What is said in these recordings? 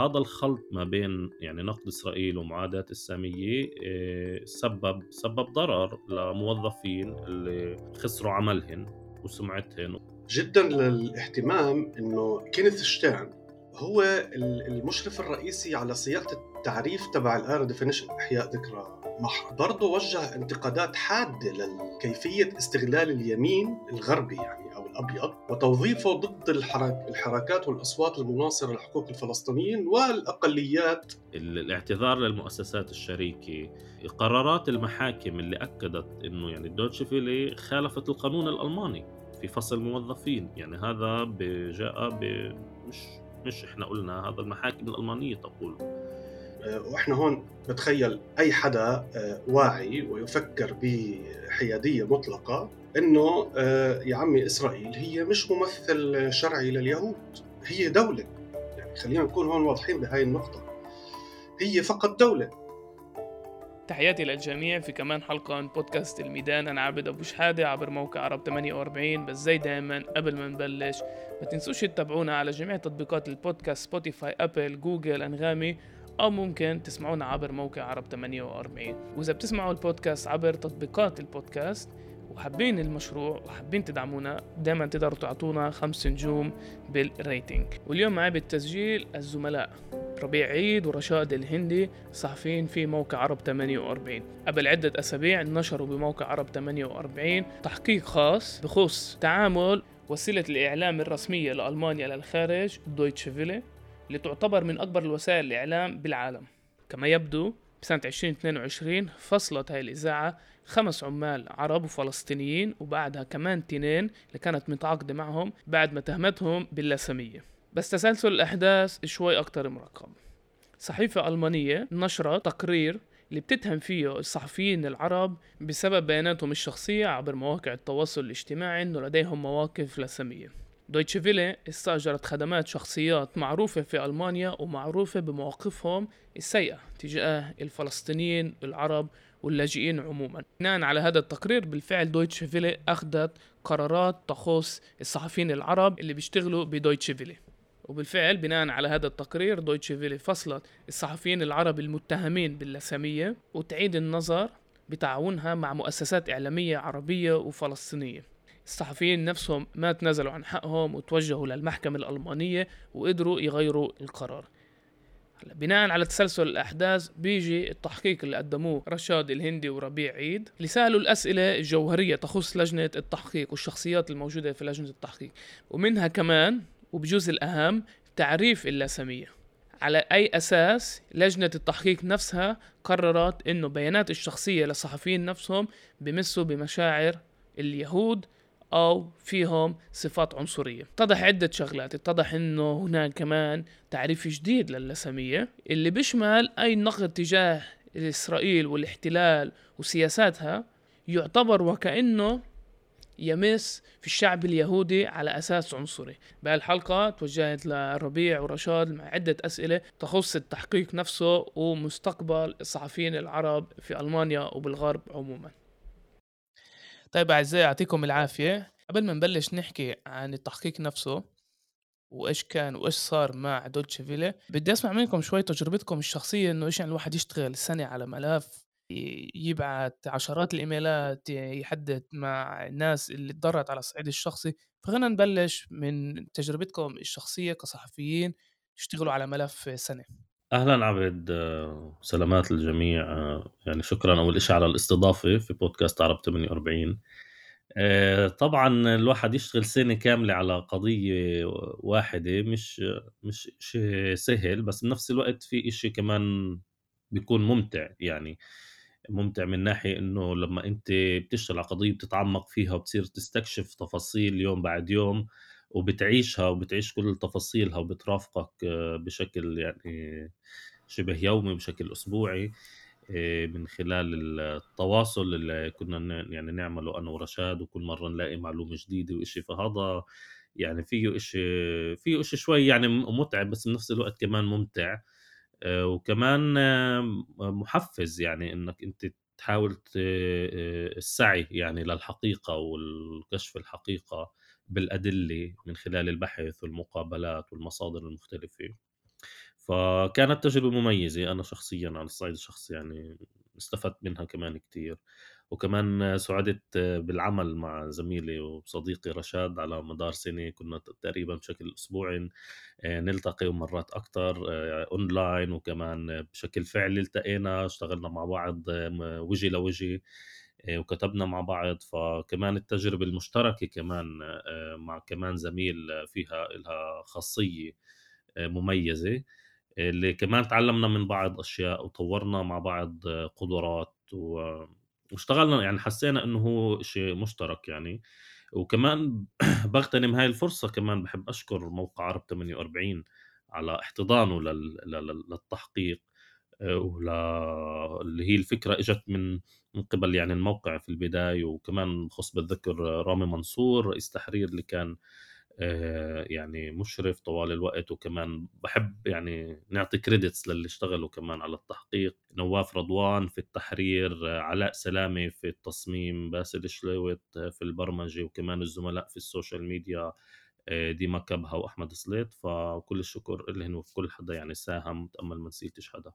هذا الخلط ما بين يعني نقد إسرائيل ومعاداة السامية آه، سبب سبب ضرر لموظفين اللي خسروا عملهن وسمعتهن. جدا للاهتمام إنه كينيث شتيرن هو المشرف الرئيسي على صياغة التعريف تبع ال IHRA definition إحياء ذكرى محر برضه وجه انتقادات حادة لكيفيه استغلال اليمين الغربي يعني. أو الأبيض وتوظيفه ضد الحرك الحركات والأصوات المناصرة لحقوق الفلسطينيين والأقليات. الاعتذار للمؤسسات الشريكة قرارات المحاكم اللي أكدت إنه يعني الدوتش فيلي خالفت القانون الألماني في فصل موظفين يعني هذا جاء مش مش إحنا قلنا هذا المحاكم الألمانية تقول. وإحنا هون بتخيل أي حدا آه، واعي ويفكر بحيادية مطلقة إنه آه، يا عمي إسرائيل هي مش ممثل شرعي لليهود هي دولة. يعني خلينا نكون هون واضحين بهاي النقطة. هي فقط دولة. تحياتي للجميع في كمان حلقة من بودكاست الميدان. أنا عابد أبو شحادة عبر موقع عرب 48 بس زي دايما قبل ما نبلش ما تنسوش تتابعونا على جميع تطبيقات البودكاست Spotify Apple Google أنغامي. أو ممكن تسمعونا عبر موقع عرب 48 وإذا بتسمعوا البودكاست عبر تطبيقات البودكاست وحابين المشروع وحابين تدعمونا دائما تقدروا تعطونا خمس نجوم بالريتنج. واليوم معي بالتسجيل الزملاء ربيع عيد ورشاد الهندي صحفيين في موقع عرب 48 قبل عدة أسابيع نشروا بموقع عرب 48 تحقيق خاص بخصوص تعامل وسيلة الإعلام الرسمية لألمانيا للخارج دويتش فيلي اللي تعتبر من أكبر الوسائل الإعلام بالعالم. كما يبدو بسنة 2022 فصلت هاي الإذاعة خمس عمال عرب وفلسطينيين وبعدها كمان تنين اللي كانت متعاقدة معهم بعد ما تهمتهم باللاسمية بس تسلسل الأحداث شوي أكتر مركب. صحيفة ألمانية نشرت تقرير اللي بتتهم فيه الصحفيين العرب بسبب بياناتهم الشخصية عبر مواقع التواصل الاجتماعي إنه لديهم مواقف لاسمية دويتش فيلي استأجرت خدمات شخصيات معروفة في ألمانيا ومعروفة بمواقفهم السيئة تجاه الفلسطينيين العرب واللاجئين عموما. بناء على هذا التقرير بالفعل دويتش فيلي أخذت قرارات تخص الصحفيين العرب اللي بيشتغلوا بدويتش فيلي. وبالفعل بناء على هذا التقرير دويتش فيلي فصلت الصحفيين العرب المتهمين باللاسامية وتعيد النظر بتعاونها مع مؤسسات إعلامية عربية وفلسطينية. الصحفيين نفسهم ما تنازلوا عن حقهم وتوجهوا للمحكمة الألمانية وقدروا يغيروا القرار. بناء على تسلسل الأحداث بيجي التحقيق اللي قدموه رشاد الهندي وربيع عيد اللي سألوا الأسئلة الجوهرية تخص لجنة التحقيق والشخصيات الموجودة في لجنة التحقيق. ومنها كمان وبجوز الأهم تعريف اللاسمية على أي أساس لجنة التحقيق نفسها قررت أنه بيانات الشخصية للصحفيين نفسهم بمسوا بمشاعر اليهود أو فيهم صفات عنصرية. اتضح عدة شغلات. اتضح أنه هناك كمان تعريف جديد للسامية اللي بيشمل أي نقد تجاه إسرائيل والاحتلال وسياساتها يعتبر وكأنه يمس في الشعب اليهودي على أساس عنصري. بهالحلقة توجهت لربيع ورشاد مع عدة أسئلة تخص التحقيق نفسه ومستقبل الصحفيين العرب في ألمانيا وبالغرب عموما. طيب أعزائي يعطيكم العافية. قبل ما نبلش نحكي عن التحقيق نفسه وإيش كان وإيش صار مع دوتش فيلي بدي أسمع منكم شوي تجربتكم الشخصية إنه إيش يعني الواحد يشتغل سنة على ملف يبعت عشرات الإيميلات يحدث مع الناس اللي تضررت على الصعيد الشخصي. فخلينا نبلش من تجربتكم الشخصية كصحفيين يشتغلوا على ملف سنة. أهلا عبد سلامات للجميع يعني شكرا أول شيء على الاستضافة في بودكاست عرب 48 آه، طبعا الواحد يشتغل سنة كاملة على قضية واحدة مش مش شيء سهل بس بنفس الوقت في إشي كمان بيكون ممتع يعني ممتع من ناحية إنه لما أنت بتشتغل على قضية بتتعمق فيها وبتصير تستكشف تفاصيل يوم بعد يوم وبتعيشها وبتعيش كل تفاصيلها وبترافقك آه، بشكل يعني شبه يومي بشكل أسبوعي آه، من خلال التواصل اللي كنا يعني نعمله أنا ورشاد وكل مرة نلاقي معلومة جديدة وإشي. فهذا يعني فيه إشي فيه إشي شوي يعني متعب بس بنفس الوقت كمان ممتع آه، وكمان محفز يعني إنك أنت تحاول السعي يعني للحقيقة والكشف الحقيقة. بالأدلة من خلال البحث والمقابلات والمصادر المختلفة. فكانت تجربة مميزة. أنا شخصيًا على الصعيد الشخصي يعني استفدت منها كمان كتير، وكمان سُعدت بالعمل مع زميلي وصديقي رشاد على مدار سنة. كنا تقريبًا بشكل أسبوعي آه، نلتقي ومرات أكتر أونلاين آه، وكمان بشكل فعلي التقينا اشتغلنا مع بعض وجه لوجه آه، وكتبنا مع بعض فكمان التجربة المشتركة كمان مع كمان زميل فيها لها خاصية مميزة اللي كمان تعلمنا من بعض أشياء وطورنا مع بعض قدرات. واشتغلنا يعني حسينا إنه هو شيء مشترك يعني وكمان بغتنم هاي الفرصة كمان بحب أشكر موقع عرب 48 على احتضانه لل... لل... للتحقيق آه، ول... اللي هي الفكرة إجت من من قبل يعني الموقع في البداية وكمان خص بالذكر رامي منصور رئيس تحرير اللي كان آه، يعني مشرف طوال الوقت وكمان بحب يعني نعطي credits للي اشتغلوا كمان على التحقيق. نواف رضوان في التحرير علاء سلامة في التصميم باسل شلوت في البرمجة وكمان الزملاء في ال social media آه، ديما كبها وأحمد سليط. فكل الشكر لهم وكل حدا يعني ساهم تامل ما نسيتش حدا. آه،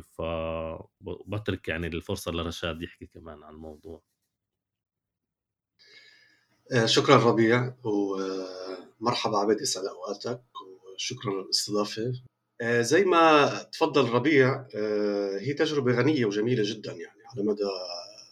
فبترك يعني الفرصة لرشاد يحكي كمان عن الموضوع. آه، شكرا ربيع ومرحبا عبد يسعد أوقاتك وشكرا للاستضافه آه، زي ما تفضل ربيع هي تجربة غنية وجميلة جدا يعني على مدى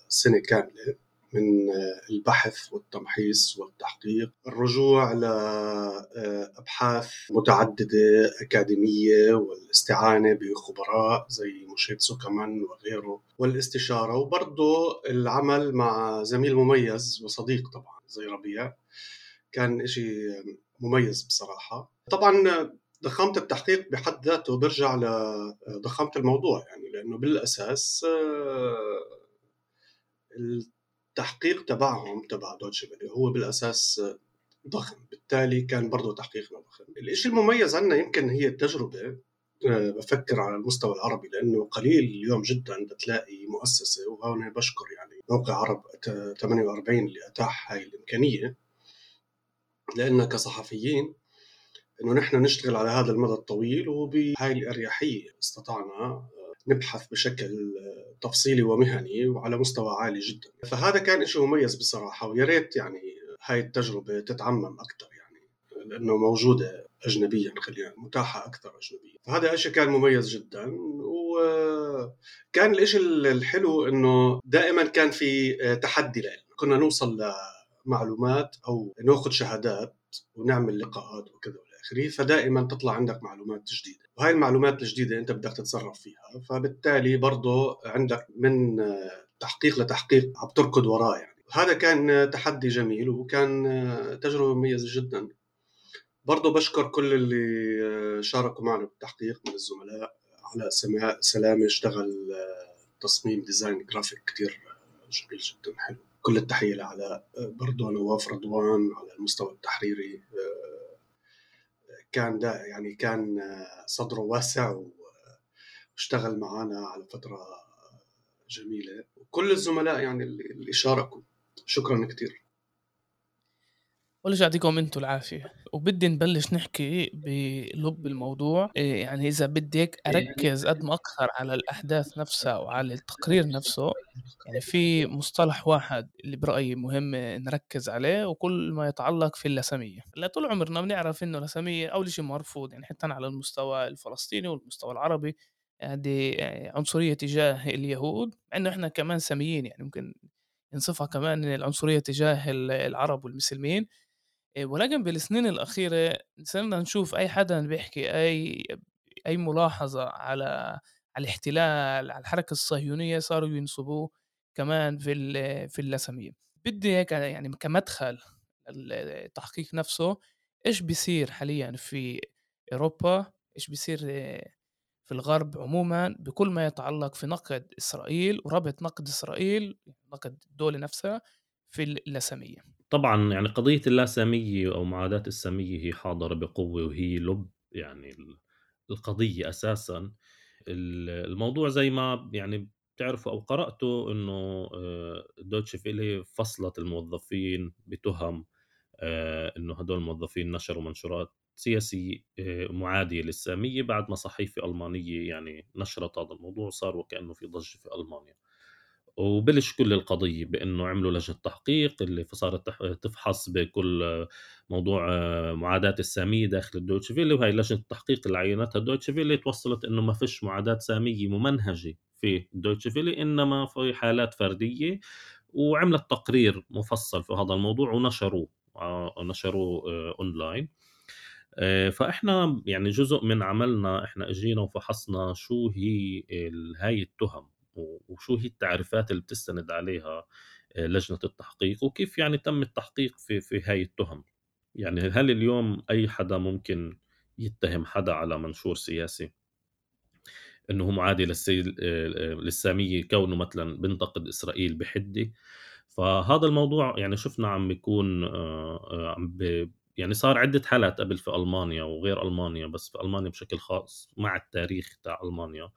سنة كاملة. من البحث والتمحيص والتحقيق. الرجوع لأبحاث متعددة أكاديمية والاستعانة بخبراء زي مشيد سوكمان وغيره والاستشارة وبرضه العمل مع زميل مميز وصديق طبعا زي ربيع. كان إشي مميز بصراحة. طبعا ضخامة التحقيق بحد ذاته برجع لضخامة الموضوع يعني لأنه بالأساس التحقيق تبعهم تبع دوتشي هو بالأساس ضخم. بالتالي كان برضه تحقيقنا ضخم. الإشي المميز عنا يمكن هي التجربة بفكر على المستوى العربي لأنه قليل اليوم جدا بتلاقي مؤسسة وهون بشكر يعني موقع عرب 48 اللي أتاح هاي الإمكانية لنا كصحفيين إنه نحن نشتغل على هذا المدى الطويل وبهاي الأريحية استطعنا نبحث بشكل تفصيلي ومهني وعلى مستوى عالي جدا. فهذا كان شيء مميز بصراحة ويا ريت يعني هاي التجربة تتعمم أكثر يعني لأنه موجودة اجنبيا خلينا متاحة أكثر اجنبيا. فهذا شيء كان مميز جدا وكان الشيء الحلو إنه دائما كان في تحدي لنا كنا نوصل لمعلومات أو نأخذ شهادات ونعمل لقاءات وكذا والى آخره فدائما تطلع عندك معلومات جديدة. وهي المعلومات الجديدة أنت بدك تتصرف فيها فبالتالي برضه عندك من تحقيق لتحقيق عم تركض وراه يعني. هذا كان تحدي جميل وكان تجربة مميزة جدا. برضه بشكر كل اللي شاركوا معنا بالتحقيق من الزملاء. علاء سلامة اشتغل آه، تصميم design graphic كتير جميل جدا حلو. كل التحية لعلاء برضه نواف رضوان على المستوى التحريري كان ده يعني كان صدره واسع واشتغل معنا على فترة جميلة. وكل الزملاء يعني اللي شاركوا. شكرا كثير ولا يعطيكم أنتم العافية. وبدي نبلش نحكي بلب الموضوع. إيه يعني إذا بدك أركز قد ما أكثر على الأحداث نفسها وعلى التقرير نفسه. يعني في مصطلح واحد اللي برأيي مهم نركز عليه وكل ما يتعلق في اللسميه لا طول عمرنا بنعرف إنه اللسميه أول شيء مرفوض يعني حتى على المستوى الفلسطيني والمستوى العربي هذه يعني عنصرية تجاه اليهود مع إنه إحنا كمان ساميين يعني ممكن نصفها كمان العنصرية تجاه العرب والمسلمين. ولكن بالسنين الأخيرة صرنا نشوف أي حدا بيحكي أي أي ملاحظة على على الاحتلال على الحركة الصهيونية صاروا ينسبوه كمان في في اللسمية بدي هيك يعني كمدخل التحقيق نفسه إيش بيصير حاليا في أوروبا؟ إيش بيصير في الغرب عموما؟ بكل ما يتعلق في نقد إسرائيل وربط نقد إسرائيل نقد الدولة نفسها في اللسميه طبعا يعني قضية اللاسامية أو معاداة السامية هي حاضرة بقوة وهي لب يعني القضية أساسا. الموضوع زي ما يعني بتعرفوا أو قرأتوا إنه دوتشي فيلي فصلت الموظفين بتهم آه، إنه هدول الموظفين نشروا منشورات سياسية معادية للسامية بعد ما صحيفة ألمانية يعني نشرت هذا الموضوع وصار وكأنه في ضجة في ألمانيا. وبلش كل القضية بأنه عملوا لجنة تحقيق اللي صارت تفحص بكل موضوع معاداة السامية داخل الدويتش فيلي وهي لجنة التحقيق اللي عينتها الدويتش فيلي توصلت أنه ما فيش معاداة سامية ممنهجة في الدويتش فيلي إنما في حالات فردية وعملت تقرير مفصل في هذا الموضوع ونشروه آه، نشروه أونلاين. آه، فإحنا يعني جزء من عملنا إحنا إجينا وفحصنا شو هي هاي التهم. وشو هي التعريفات اللي بتستند عليها آه، لجنة التحقيق وكيف يعني تم التحقيق في في هاي التهم؟ يعني هل اليوم أي حدا ممكن يتهم حدا على منشور سياسي؟ إنه هو معادي للسي... آه، للسامية كونه مثلا بنتقد إسرائيل بحدة. فهذا الموضوع يعني شفنا عم بيكون عم ب... يعني صار عدة حالات قبل في ألمانيا وغير ألمانيا بس في ألمانيا بشكل خاص مع التاريخ تاع ألمانيا.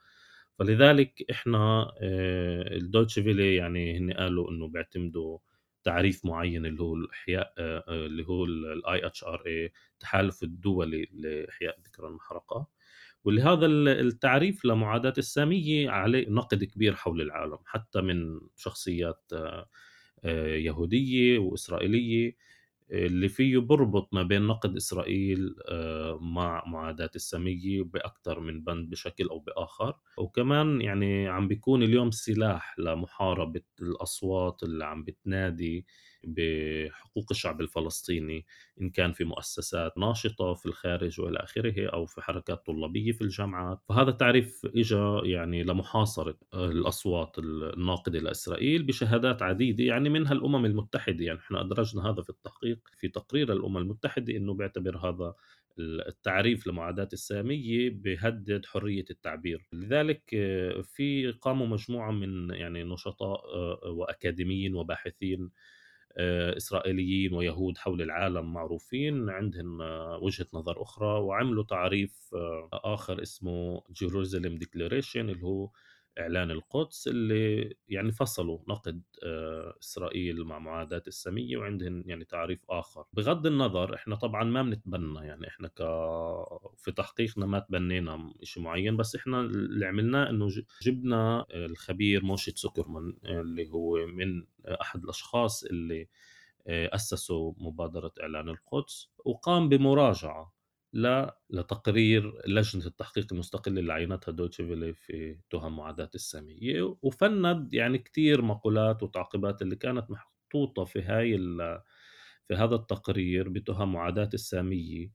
فلذلك إحنا آه، الدويتش فيلي يعني هن قالوا إنه بيعتمدوا تعريف معين اللي هو الإحياء آه، آه، اللي هو ال IHRA التحالف الدولي لإحياء ذكرى المحرقة. ولهذا التعريف لمعاداة السامية عليه نقد كبير حول العالم حتى من شخصيات يهودية وإسرائيلية. اللي فيه بربط ما بين نقد إسرائيل آه، مع معاداة السامية بأكثر من بند بشكل أو بآخر. وكمان يعني عم بيكون اليوم سلاح لمحاربة الأصوات اللي عم بتنادي بحقوق الشعب الفلسطيني إن كان في مؤسسات ناشطة في الخارج وإلى آخره أو في حركات طلابية في الجامعات. فهذا التعريف إجا يعني لمحاصرة الأصوات الناقدة لإسرائيل بشهادات عديدة يعني منها الأمم المتحدة. يعني إحنا أدرجنا هذا في التحقيق في تقرير الأمم المتحدة إنه بيعتبر هذا التعريف لمعاداة السامية بيهدد حرية التعبير. لذلك في قاموا مجموعة من يعني نشطاء وأكاديميين وباحثين آه، إسرائيليين ويهود حول العالم معروفين عندهم آه، وجهة نظر أخرى وعملوا تعريف آه، آخر اسمه جيروزاليم ديكلاريشن اللي هو إعلان القدس اللي يعني فصلوا نقد آه، إسرائيل مع معاداة السامية وعندهم يعني تعريف آخر. بغض النظر إحنا طبعا ما بنتبنى يعني إحنا ك في تحقيقنا ما تبنينا شيء معين بس إحنا اللي عملناه إنه جبنا الخبير موشي تسوكرمان اللي هو من أحد الأشخاص اللي آه، أسسوا مبادرة إعلان القدس وقام بمراجعة لا لتقرير لجنة التحقيق المستقلة اللي عينتها دويتشه فيلي في تهم معاداة السامية وفند يعني كتير مقولات وتعقيبات اللي كانت محطوطة في هاي في هذا التقرير بتهم معاداة السامية.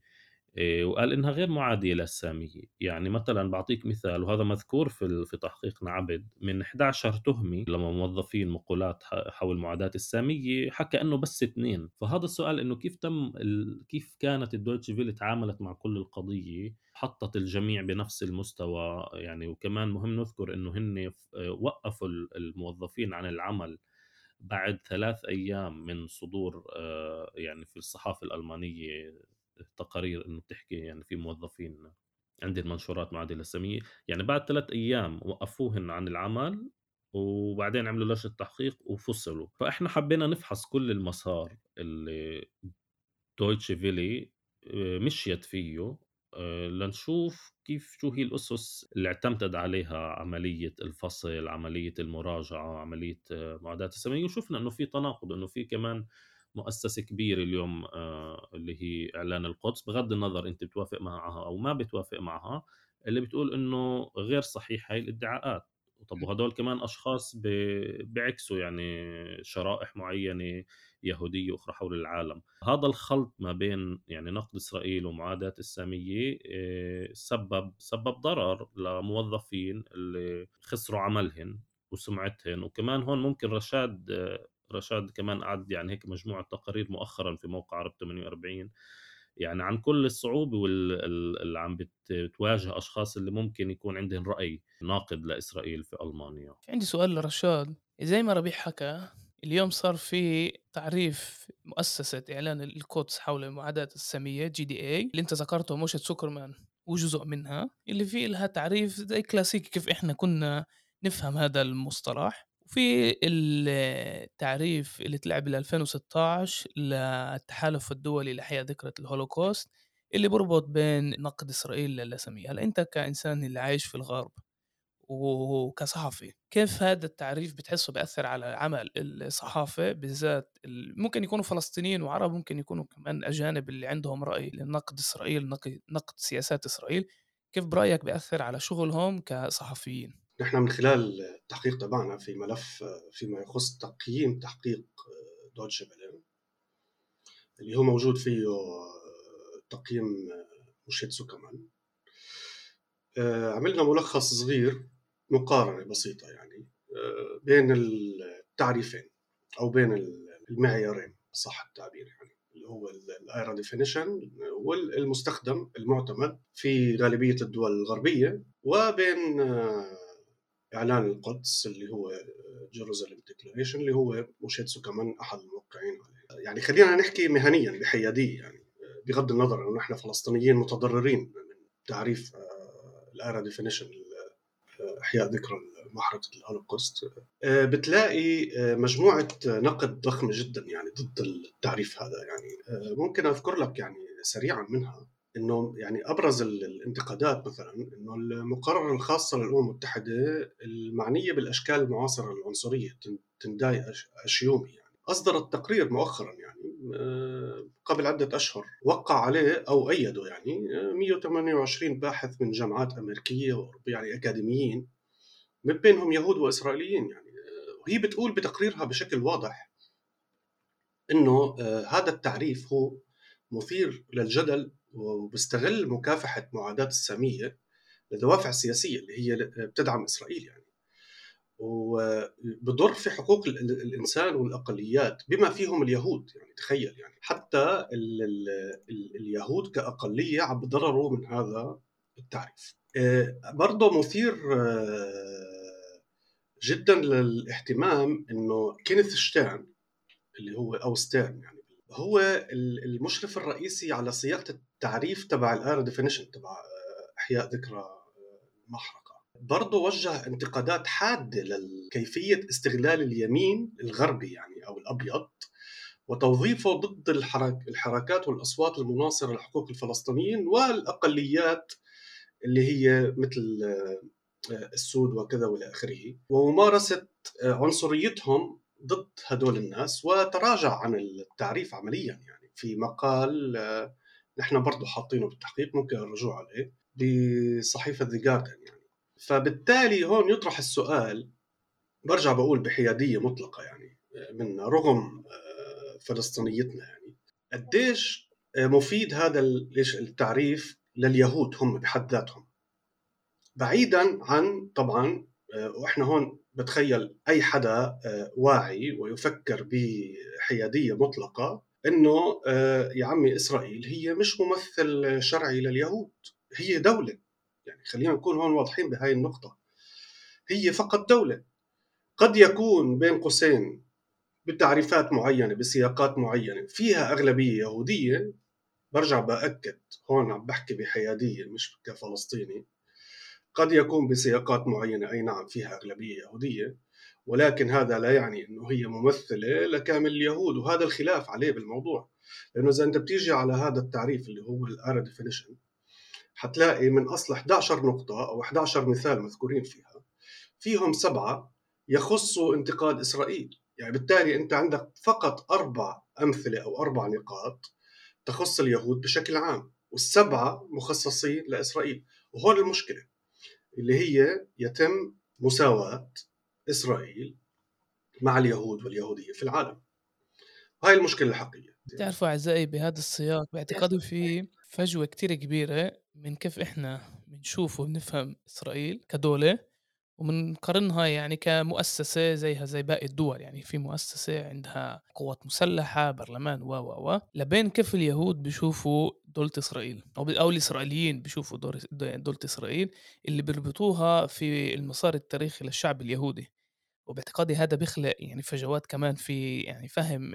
وقال إنها غير معادية للساميه، يعني مثلا بعطيك مثال وهذا مذكور في في تحقيقنا عبد من 11 تهمه لما موظفين مقولات حول معاداة السامية حكى إنه بس اثنين، فهذا السؤال إنه كيف تم كيف كانت الدويتش فيل تعاملت مع كل القضية حطت الجميع بنفس المستوى؟ يعني وكمان مهم نذكر إنه هن وقفوا الموظفين عن العمل بعد ثلاث أيام من صدور آه، يعني في الصحافة الألمانية تقارير إنه بتحكي يعني في موظفين عندهم منشورات معادله الساميه يعني بعد ثلاث أيام وقفوهن عن العمل وبعدين عملوا لجنة تحقيق وفصلوا. فإحنا حبينا نفحص كل المسار اللي دويتشه فيلي آه، مشيت فيه آه، لنشوف كيف شو هي الأسس اللي اعتمدت عليها عملية الفصل عملية المراجعة عملية آه، معاداة السامية وشفنا أنه في تناقض أنه في كمان مؤسسة كبيرة اليوم آه، اللي هي إعلان القدس بغض النظر أنت بتوافق معها أو ما بتوافق معها اللي بتقول إنه غير صحيح هاي الادعاءات. طب وهدول كمان أشخاص بيعكسوا يعني شرائح معينة يهودية أخرى حول العالم. هذا الخلط ما بين يعني نقد إسرائيل ومعاداة السامية آه، سبب سبب ضرر لموظفين اللي خسروا عملهن وسمعتهن. وكمان هون ممكن رشاد آه، رشاد كمان قعد يعني هيك مجموعة تقارير مؤخرا في موقع عرب 48 يعني عن كل الصعوبة واللي عم بتواجه أشخاص اللي ممكن يكون عندهم رأي ناقد لإسرائيل في ألمانيا. عندي سؤال لرشاد. زي ما ربيع حكى اليوم صار في تعريف مؤسسة إعلان القدس حول معاداة السامية جي دي اي اللي أنت ذكرته موشة سوكرمان وجزء منها اللي فيه لها تعريف زي كلاسيكي كيف إحنا كنا نفهم هذا المصطلح. في التعريف اللي طلع بال 2016 للتحالف الدولي لإحياء ذكرى الهولوكوست اللي بربط بين نقد إسرائيل للسامية هلا أنت كإنسان اللي عايش في الغرب وكصحفي كيف هذا التعريف بتحسه بيأثر على عمل الصحافة بالذات ممكن يكونوا فلسطينيين وعرب ممكن يكونوا كمان أجانب اللي عندهم رأي لنقد إسرائيل نقد سياسات إسرائيل كيف برأيك بيأثر على شغلهم كصحفيين؟ نحن من خلال التحقيق تبعنا في ملف فيما يخص تقييم تحقيق دوتشي اللي هو موجود فيه تقييم مشيتسو كمان آه، عملنا ملخص صغير مقارنة بسيطة يعني آه، بين التعريفين أو بين المعيارين صح التعبير يعني اللي هو ال IHRA definition والمستخدم المعتمد في غالبية الدول الغربية وبين آه، إعلان القدس اللي هو Jerusalem Declaration اللي هو موشيتسو كمان أحد الموقعين عليه. يعني خلينا نحكي مهنيا بحيادية يعني بغض النظر أنه نحن فلسطينيين متضررين من تعريف ال IHRA definition إحياء ذكرى محرقه الهولوكوست آه، بتلاقي آه، مجموعة نقد ضخمة جدا يعني ضد التعريف هذا يعني. آه، ممكن أذكر لك يعني سريعا منها. إنه يعني أبرز الانتقادات مثلا إنه المقرره الخاصه للأمم المتحدة المعنية بالأشكال المعاصرة للعنصريه تنداي أشيومي يعني. اصدرت تقرير مؤخرا يعني قبل عدة أشهر وقع عليه أو أيده يعني 128 باحث من جامعات أمريكية وأوروبية يعني أكاديميين من بينهم يهود وإسرائيليين يعني. وهي بتقول بتقريرها بشكل واضح إنه آه، هذا التعريف هو مثير للجدل وبيستغل مكافحة معاداة السامية لدوافع سياسية اللي هي بتدعم إسرائيل يعني. وبضر في حقوق الإنسان والأقليات بما فيهم اليهود يعني تخيل يعني. حتى ال ال ال اليهود كأقلية عم بضرروا من هذا التعريف. آه، برضه مثير آه، جدا للاهتمام إنه كينيث شتان اللي هو أو ستيرن يعني هو المشرف الرئيسي على صياغة التعريف تبع ال IHRA definition تبع آه، إحياء ذكرى المحرقة. برضه وجه انتقادات حادة لكيفيه استغلال اليمين الغربي يعني أو الأبيض وتوظيفه ضد الحرك الحركات والأصوات المناصرة لحقوق الفلسطينيين والأقليات اللي هي مثل آه، السود وكذا وإلى آخره. وممارسة آه، عنصريتهم ضد هدول الناس وتراجع عن التعريف عمليا يعني. في مقال آه، نحن برضه حاطينه بالتحقيق ممكن الرجوع عليه بصحيفه ذا جاردن يعني. فبالتالي هون يطرح السؤال برجع بقول بحيادية مطلقة يعني من رغم آه، فلسطينيتنا يعني. قديش آه، مفيد هذا التعريف لليهود هم بحد ذاتهم؟ بعيدا عن طبعا آه، وإحنا هون بتخيل أي حدا واعي ويفكر بحيادية مطلقة إنه يا عمي إسرائيل هي مش ممثل شرعي لليهود هي دولة. يعني خلينا نكون هون واضحين بهاي النقطة. هي فقط دولة. قد يكون بين قوسين بتعريفات معينة بسياقات معينة فيها أغلبية يهودية برجع بأكد هون عم بحكي بحيادية مش كفلسطيني. قد يكون بسياقات معينة. أي نعم فيها أغلبية يهودية ولكن هذا لا يعني أنه هي ممثلة لكامل اليهود وهذا الخلاف عليه بالموضوع. لأنه إذا أنت بتيجي على هذا التعريف اللي هو الأرا ديفينيشن حتلاقي من أصل 11 نقطة أو 11 مثال مذكورين فيها فيهم سبعة يخصوا انتقاد إسرائيل. يعني بالتالي أنت عندك فقط أربع أمثلة أو أربع نقاط تخص اليهود بشكل عام والسبعة مخصصين لإسرائيل وهون المشكلة. اللي هي يتم مساواة إسرائيل مع اليهود واليهودية في العالم. هاي المشكلة الحقيقية. تعرفوا أعزائي بهذا السياق باعتقادي في فجوة كتير كبيرة من كيف إحنا بنشوف وبنفهم إسرائيل كدولة. وبنقارنها يعني كمؤسسة زيها زي باقي الدول يعني في مؤسسة عندها قوات مسلحة برلمان و و و لبين كيف اليهود بيشوفوا دولة إسرائيل أو, أو الإسرائيليين بيشوفوا دولة إسرائيل اللي بيربطوها في المسار التاريخي للشعب اليهودي. وباعتقادي هذا بيخلق يعني فجوات كمان في يعني فهم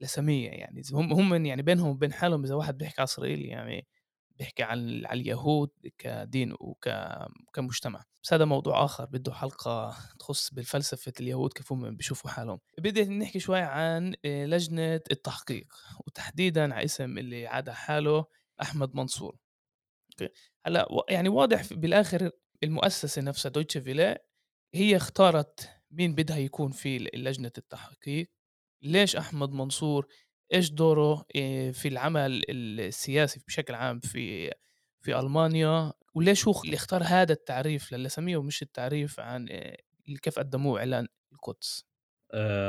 الاساميه يعني هم هم يعني بينهم وبين حالهم إذا واحد بيحكي على إسرائيل يعني بيحكي عن على اليهود كدين وكمجتمع بس هذا موضوع آخر بده حلقة تخص بالفلسفة اليهود كيف هم بيشوفوا حالهم. بدي نحكي شوي عن آه، لجنة التحقيق وتحديدا على اسم اللي عاد حاله أحمد منصور. هلأ يعني واضح بالآخر المؤسسة نفسها دويتشه فيلا هي اختارت مين بدها يكون في لجنة التحقيق. ليش أحمد منصور إيش دوره في العمل السياسي بشكل عام في في ألمانيا وليش هو اللي اختار هذا التعريف للاساميه ومش التعريف عن كيف قدموه إعلان القدس؟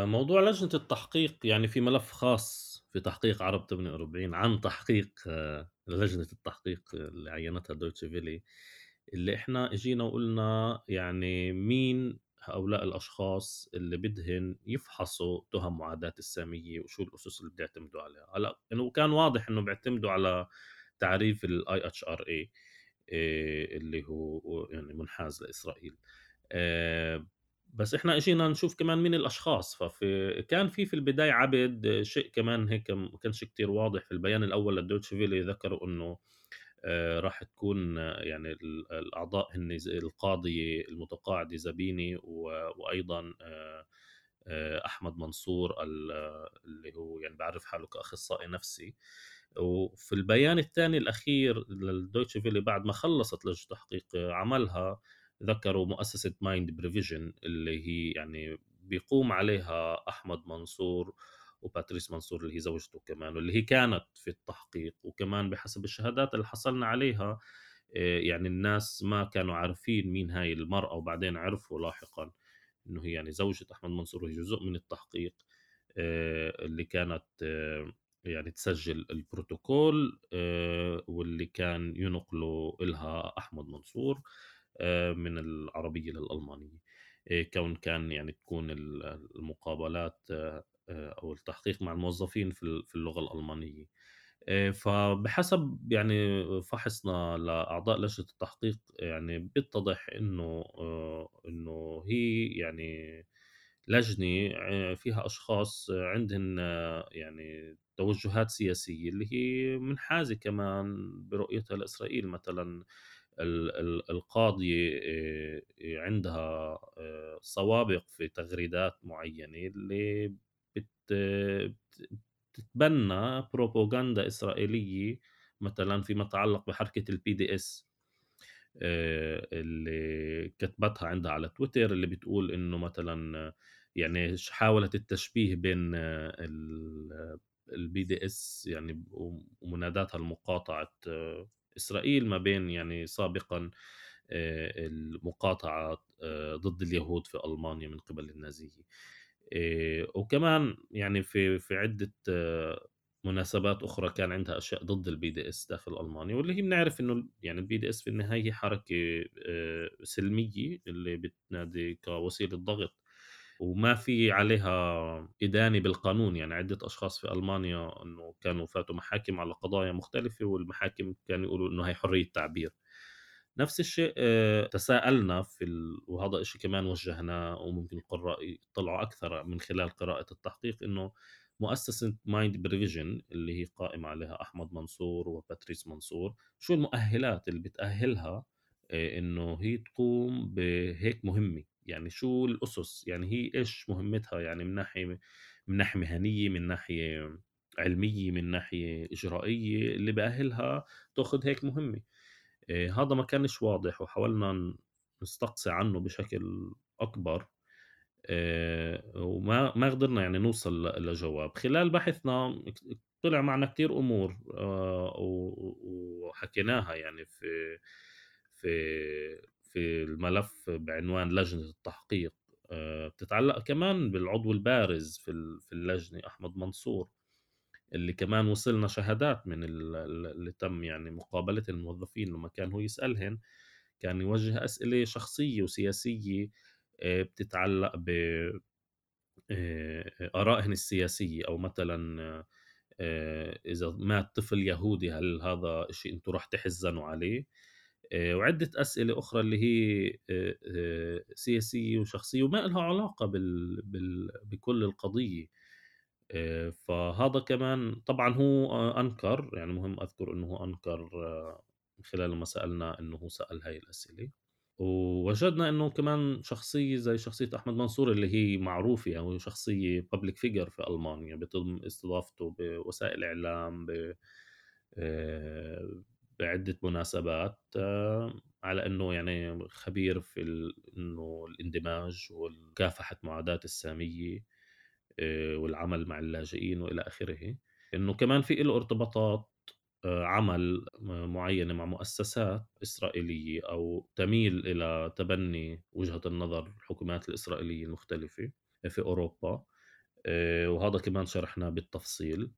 موضوع لجنة التحقيق يعني في ملف خاص في تحقيق عرب 48 عن تحقيق لجنة التحقيق اللي عينتها دويتشه فيلي اللي إحنا إجينا وقلنا يعني مين هؤلاء الأشخاص اللي بدهن يفحصوا تهم معاداة السامية وشو الأسس اللي بيعتمدوا عليها. هلأ إنه كان واضح إنه بيعتمدوا على تعريف ال IHRA اللي هو يعني منحاز لإسرائيل. آه، بس إحنا إجينا نشوف كمان مين الأشخاص. ففي كان في في البداية عبد شيء كمان هيك ما كانش كتير واضح في البيان الأول للدويتش فيلي ذكروا إنه آه، راح تكون يعني الأعضاء هن القاضي المتقاعد زبيني وأيضا آه، آه، أحمد منصور اللي هو يعني بعرف حاله كأخصائي نفسي. وفي البيان الثاني الأخير للدويتش فيلي بعد ما خلصت لجنة تحقيق عملها ذكروا مؤسسة Mind Prevention اللي هي يعني بيقوم عليها أحمد منصور وباتريس منصور اللي هي زوجته كمان واللي هي كانت في التحقيق وكمان بحسب الشهادات اللي حصلنا عليها آه، يعني الناس ما كانوا عارفين مين هاي المرأة وبعدين عرفوا لاحقا إنه هي يعني زوجة أحمد منصور وهي جزء من التحقيق آه، اللي كانت آه، يعني تسجل البروتوكول واللي كان ينقله إلها أحمد منصور من العربية للألمانية كون كان يعني تكون المقابلات أو التحقيق مع الموظفين في اللغة الألمانية. فبحسب يعني فحصنا لأعضاء لجنة التحقيق يعني بيتضح إنه إنه هي يعني لجنة فيها أشخاص عندهم يعني توجهات سياسية اللي هي منحازة كمان برؤيتها لإسرائيل. مثلا القاضية عندها سوابق في تغريدات معينة اللي بتتبنى بروباغندا إسرائيلية مثلا فيما يتعلق بحركة ال BDS اللي كتبتها عندها على تويتر اللي بتقول إنه مثلا يعني حاولت التشبيه بين ال BDS يعني ومناداتها لمقاطعه إسرائيل ما بين يعني سابقا المقاطعة ضد اليهود في ألمانيا من قبل النازية. وكمان يعني في في عدة مناسبات أخرى كان عندها أشياء ضد ال BDS داخل ألمانيا واللي هي بنعرف إنه يعني ال BDS في النهاية هي حركة سلمية اللي بتنادي كوسيلة ضغط وما في عليها إدانة بالقانون. يعني عدة أشخاص في ألمانيا أنه كانوا فاتوا محاكم على قضايا مختلفة والمحاكم كانوا يقولوا أنه هي حرية تعبير. نفس الشيء آه، تساءلنا في ال... وهذا الشيء كمان وجهناه وممكن القراء يطلعوا أكثر من خلال قراءة التحقيق أنه مؤسسة MIND Prevention اللي هي قائم عليها أحمد منصور وبياتريس منصور شو المؤهلات اللي بتأهلها آه، إنه هي تقوم بهيك مهمة؟ يعني شو الأسس؟ يعني هي إيش مهمتها؟ يعني من ناحية من ناحية مهنية من ناحية علمية من ناحية إجرائية اللي بأهلها تأخذ هيك مهمة. هذا ما كانش واضح وحاولنا نستقصي عنه بشكل أكبر إيه وما ما قدرنا يعني نوصل لجواب. خلال بحثنا طلع معنا كتير أمور آه وحكيناها يعني في في في الملف بعنوان لجنة التحقيق آه، بتتعلق كمان بالعضو البارز في اللجنة أحمد منصور. اللي كمان وصلنا شهادات من اللي تم يعني مقابلة الموظفين لما كان هو يسألهن كان يوجه أسئلة شخصية وسياسية آه، بتتعلق ب آه، آرائهن السياسية أو مثلا إذا مات طفل يهودي هل هذا شيء أنتم راح تحزنوا عليه؟ آه، وعدة أسئلة أخرى اللي هي آه، آه، سياسية وشخصية وما لها علاقة بال... بال... بكل القضية. فهذا كمان طبعا هو أنكر يعني مهم أذكر أنه هو أنكر من خلال ما سألنا أنه هو سأل هاي الأسئلة. ووجدنا إنه كمان شخصية زي شخصية أحمد منصور اللي هي معروفة يعني شخصية بابليك فيجر في ألمانيا بيتم استضافته بوسائل إعلام آه، بعدة مناسبات آه، على إنه يعني خبير في إنه الاندماج ومكافحة معاداة السامية. والعمل مع اللاجئين وإلى آخره. إنه كمان في له ارتباطات عمل معينة مع مؤسسات إسرائيلية أو تميل إلى تبني وجهة النظر الحكومات الإسرائيلية المختلفة في أوروبا. آه، وهذا كمان شرحناه بالتفصيل.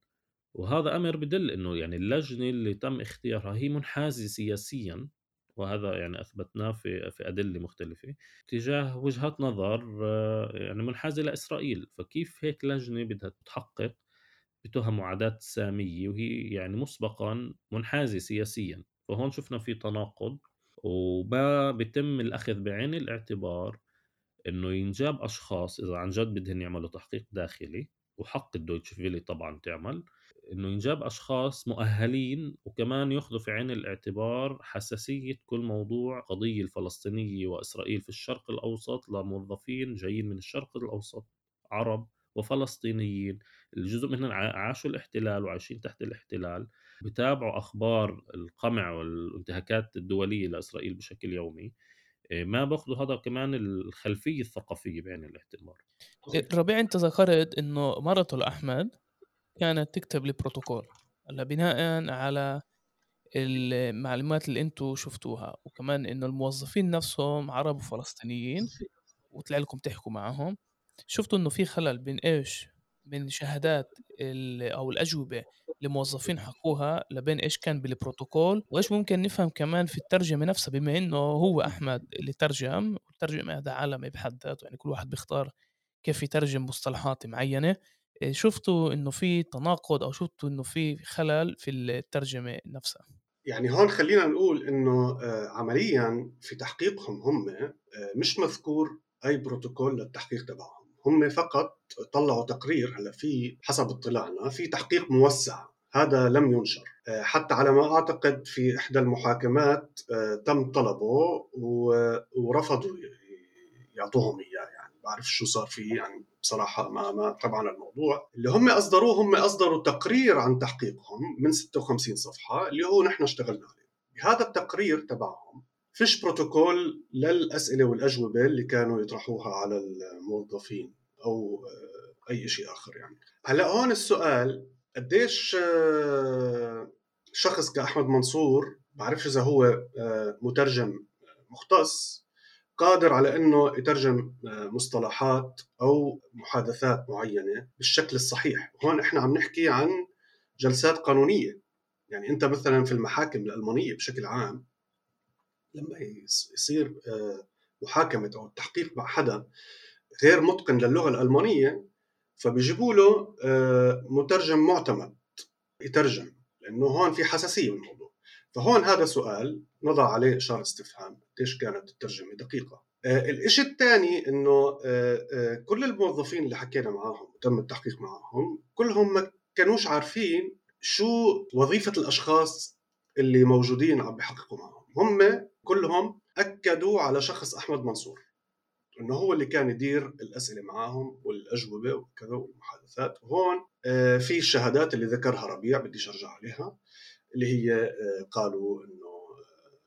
وهذا أمر بدل أنه يعني اللجنة اللي تم اختيارها هي منحازة سياسيا وهذا يعني أثبتناه في في أدلة مختلفة تجاه وجهات نظر آه، يعني منحازة لإسرائيل. فكيف هيك لجنة بدها تحقق بتهم معاداة سامية وهي يعني مسبقا منحازة سياسيا؟ فهون شفنا في تناقض وما بيتم الأخذ بعين الاعتبار إنه ينجاب أشخاص إذا عن جد بدهم يعملوا تحقيق داخلي وحق الدويتش فيلي طبعا تعمل إنه ينجاب أشخاص مؤهلين وكمان ياخذوا في عين الاعتبار حساسية كل موضوع قضية الفلسطينية وإسرائيل في الشرق الأوسط لموظفين جايين من الشرق الأوسط عرب وفلسطينيين. الجزء منهم عاشوا الاحتلال وعايشين تحت الاحتلال بتابعوا أخبار القمع والانتهاكات الدولية لإسرائيل بشكل يومي. إيه، ما باخذوا هذا كمان الخلفية الثقافية بعين الاعتبار. ربيع أنت ذكرت إنه مرته لاحمد كانت تكتب البروتوكول هلا بناء على المعلومات اللي أنتم شفتوها. وكمان إنه الموظفين نفسهم عرب وفلسطينيين وطلع لكم تحكوا معهم. شفتوا إنه في خلل بين إيش؟ من شهادات أو الأجوبة لموظفين حقوها لبين إيش كان بالبروتوكول. وإيش ممكن نفهم كمان في الترجمة نفسها بما إنه هو أحمد اللي ترجم. والترجمة هذا عالمي بحد ذاته يعني كل واحد بيختار كيف يترجم مصطلحات معينة. شفتوا إنه في تناقض أو شفتوا إنه في خلل في الترجمة نفسها. يعني هون خلينا نقول إنه آه، عمليا في تحقيقهم هم آه، مش مذكور أي بروتوكول للتحقيق تبعهم. هم فقط طلعوا تقرير هلأ في حسب اطلاعنا في تحقيق موسع هذا لم ينشر. آه، حتى على ما أعتقد في إحدى المحاكمات آه، تم طلبه ورفضوا يعطوهم إياه. بعرف شو صار فيه يعني بصراحة ما ما تبعنا الموضوع. اللي هم أصدروه هم أصدروا تقرير عن تحقيقهم من 56 صفحة اللي هو نحن اشتغلنا عليه. بهذا التقرير تبعهم فيش بروتوكول للأسئلة والأجوبة اللي كانوا يطرحوها على الموظفين أو أي شيء آخر يعني. هلأ هون السؤال قديش آه، شخص كأحمد منصور بعرفش إذا هو آه، مترجم مختص قادر على إنه يترجم آه، مصطلحات أو محادثات معينة بالشكل الصحيح، هون إحنا عم نحكي عن جلسات قانونية. يعني أنت مثلا في المحاكم الألمانية بشكل عام لما يصير آه، محاكمة أو التحقيق مع حدا غير متقن للغة الألمانية فبيجيبوا له آه، مترجم معتمد يترجم. لأنه هون في حساسية بالموضوع. فهون هذا سؤال نضع عليه إشارة استفهام. قديش كانت الترجمة دقيقة؟ آه، الشيء الثاني إنه كل الموظفين اللي حكينا معهم وتم التحقيق معهم كلهم ما كانوش عارفين شو وظيفة الأشخاص اللي موجودين عم بيحققوا معهم هم كلهم أكدوا على شخص أحمد منصور إنه هو اللي كان يدير الأسئلة معاهم والأجوبة وكذا والمحادثات. وهون آه، في الشهادات اللي ذكرها ربيع بديش أرجع عليها. اللي هي آه، قالوا إنه آه،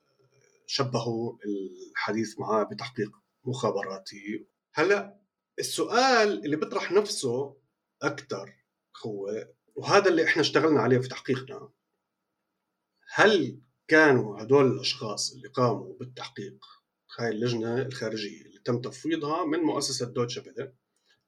شبهوا الحديث معاه بتحقيق مخابراتي هلأ السؤال اللي بيطرح نفسه أكثر هو وهذا اللي إحنا اشتغلنا عليه في تحقيقنا هل كانوا هدول الأشخاص اللي قاموا بالتحقيق هاي اللجنة الخارجية اللي تم تفويضها من مؤسسة دوتشا فيلر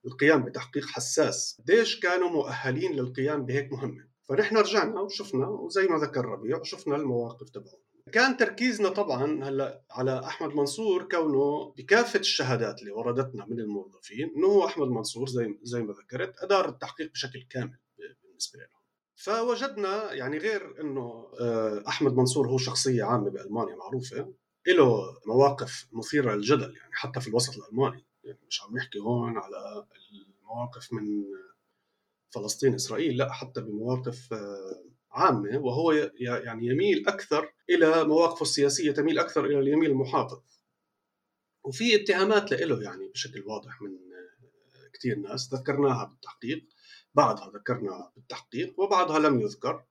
القيام بتحقيق حساس؟ قديش كانوا مؤهلين للقيام بهيك مهمة؟ فنحن رجعنا وشفنا وزي ما ذكر ربيع شفنا المواقف تبعهم كان تركيزنا طبعا هلأ على أحمد منصور كونه بكافة الشهادات اللي وردتنا من الموظفين إنه هو أحمد منصور زي زي ما ذكرت أدار التحقيق بشكل كامل بالنسبة له فوجدنا يعني غير إنه آه، أحمد منصور هو شخصية عامة بألمانيا معروفة له مواقف مثيرة للجدل يعني حتى في الوسط الألماني يعني مش عم نحكي هون على المواقف من فلسطين إسرائيل لا حتى بمواقف آه، عامة وهو يعني يميل أكثر إلى مواقفه السياسية تميل أكثر إلى اليمين المحافظ. وفي اتهامات له يعني بشكل واضح من آه، كثير ناس ذكرناها بالتحقيق بعضها ذكرنا بالتحقيق وبعضها لم يذكر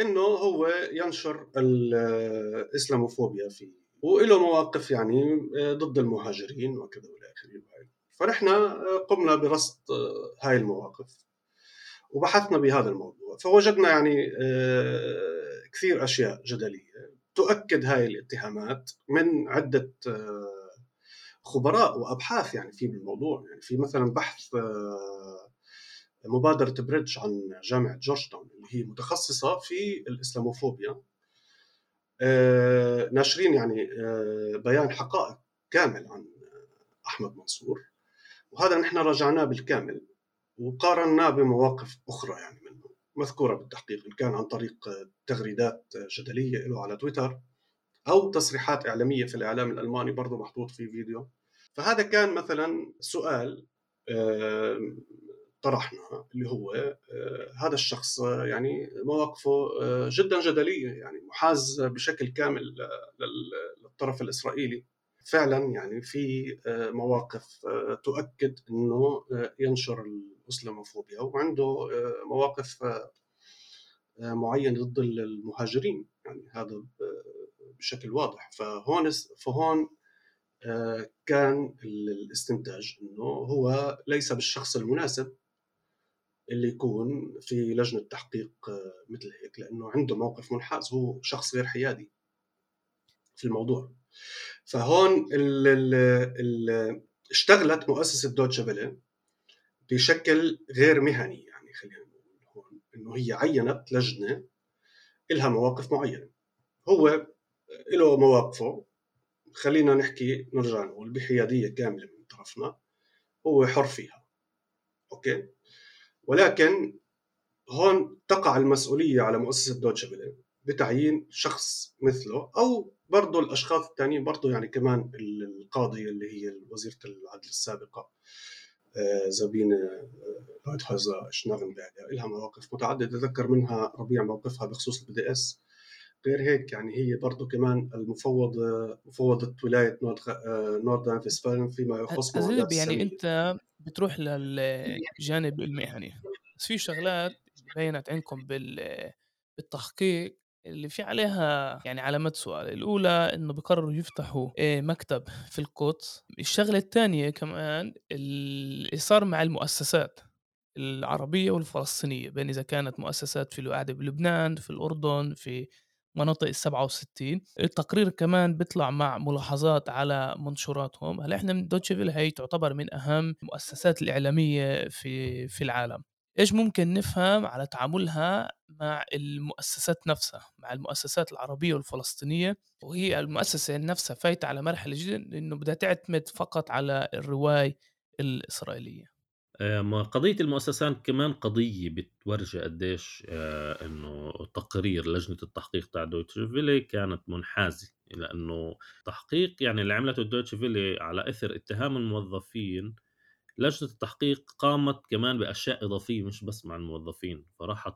إنه هو ينشر الاسلاموفوبيا في وله مواقف يعني ضد المهاجرين وكذا والى آخره. فنحن قمنا برصد هاي المواقف. وبحثنا بهذا الموضوع. فوجدنا يعني كثير أشياء جدلية تؤكد هاي الاتهامات من عدة خبراء وأبحاث يعني في بالموضوع. يعني في مثلا بحث مبادرة Bridge عن جامعة جورج تاون اللي هي متخصصة في الإسلاموفوبيا. آه، ناشرين يعني آه، بيان حقائق كامل عن أحمد منصور. وهذا نحن راجعناه بالكامل. وقارناه بمواقف أخرى يعني منه. مذكورة بالتحقيق إن كان عن طريق تغريدات جدلية له على تويتر أو تصريحات إعلامية في الإعلام الألماني برضه محطوط في فيديو. فهذا كان مثلا سؤال طرحنا اللي هو آه، هذا الشخص آه، يعني مواقفه آه، جدا جدلية يعني محاز بشكل كامل للطرف الإسرائيلي. فعلا يعني في مواقف تؤكد إنه ينشر الإسلاموفوبيا وعنده مواقف معينه ضد المهاجرين يعني هذا بشكل واضح. فهون فهون كان الاستنتاج إنه هو ليس بالشخص المناسب اللي يكون في لجنة تحقيق آه، مثل هيك لأنه عنده موقف منحاز هو شخص غير حيادي في الموضوع. فهون اشتغلت مؤسسة دوتشا بشكل غير مهني يعني خلينا نقول هون إنه هي عينت لجنة لها مواقف معينة. هو له مواقفه خلينا نحكي نرجع نقول بحيادية كاملة من طرفنا هو حر فيها. أوكي؟ ولكن هون تقع المسؤولية على مؤسسة دوتشا فيلي بتعيين شخص مثله أو برضه الأشخاص الثانيين برضه يعني كمان القاضية اللي هي وزيرة العدل السابقة. آه، زابينه لويتهويزر شنارنبرغر لها مواقف متعددة ذكر منها ربيع موقفها بخصوص ال BDS. غير هيك يعني هي برضه كمان المفوض مفوضة ولاية نورد آه، فيستفالن فيما يخص يعني أنت بتروح للجانب المهني بس في شغلات بينت عندكم بالتحقيق اللي في عليها يعني علامات سؤال. الأولى إنه بقرروا يفتحوا آه، مكتب في القدس. الشغلة الثانية كمان اللي صار مع المؤسسات العربية والفلسطينية. بين إذا كانت مؤسسات في القاعدة بلبنان في الأردن في مناطق ال 67 التقرير كمان بيطلع مع ملاحظات على منشوراتهم. هلأ إحنا من دوتشيفيل هي تعتبر من أهم المؤسسات الإعلامية في في العالم. إيش ممكن نفهم على تعاملها مع المؤسسات نفسها مع المؤسسات العربية والفلسطينية وهي المؤسسة نفسها فايتة على مرحلة جدا إنه بدها تعتمد فقط على الرواية الإسرائيلية. قضية المؤسسات كمان قضية بتورجي قديش آه، إنه تقرير لجنة التحقيق تاع دويتش فيلي كانت منحازة لأنه تحقيق يعني اللي عملته دويتش فيلي على إثر اتهام الموظفين لجنة التحقيق قامت كمان بأشياء إضافية مش بس مع الموظفين فراحت